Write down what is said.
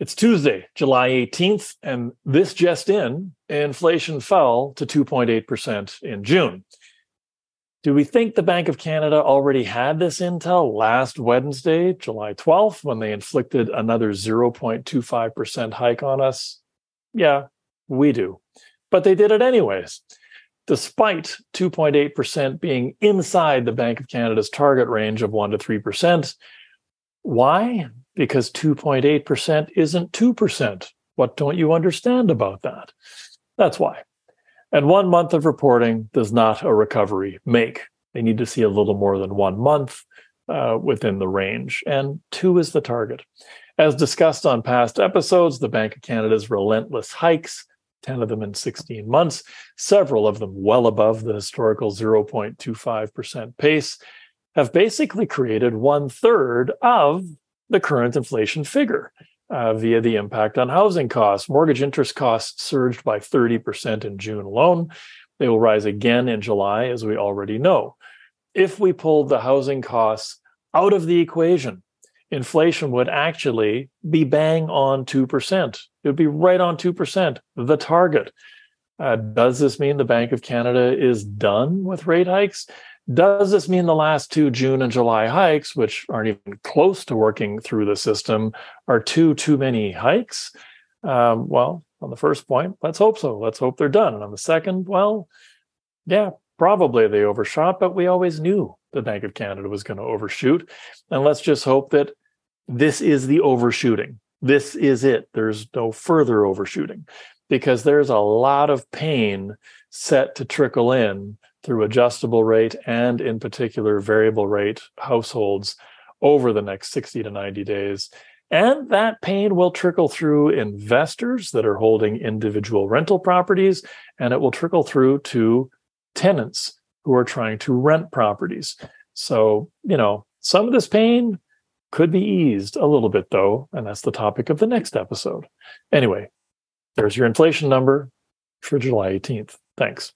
It's Tuesday, July 18th, and this just in, inflation fell to 2.8% in June. Do we think the Bank of Canada already had this intel last Wednesday, July 12th, when they inflicted another 0.25% hike on us? Yeah, we do. But they did it anyways. Despite 2.8% being inside the Bank of Canada's target range of 1 to 3%. Why? Because 2.8% isn't 2%. What don't you understand about that? That's why. And one month of reporting does not a recovery make. They need to see a little more than one month uh, within the range, and two is the target. As discussed on past episodes, the Bank of Canada's relentless hikes, 10 of them in 16 months, several of them well above the historical 0.25% pace, have basically created one third of the current inflation figure uh, via the impact on housing costs. Mortgage interest costs surged by 30% in June alone. They will rise again in July, as we already know. If we pulled the housing costs out of the equation, inflation would actually be bang on 2%. It would be right on 2%, the target. Uh, does this mean the Bank of Canada is done with rate hikes? Does this mean the last two June and July hikes, which aren't even close to working through the system, are too too many hikes? Um, well, on the first point, let's hope so. Let's hope they're done. And on the second, well, yeah, probably they overshot, but we always knew the Bank of Canada was going to overshoot. And let's just hope that this is the overshooting. This is it. There's no further overshooting because there's a lot of pain set to trickle in through adjustable rate and, in particular, variable rate households over the next 60 to 90 days. And that pain will trickle through investors that are holding individual rental properties, and it will trickle through to tenants who are trying to rent properties. So, you know, some of this pain could be eased a little bit, though, and that's the topic of the next episode. Anyway, there's your inflation number for July 18th. Thanks.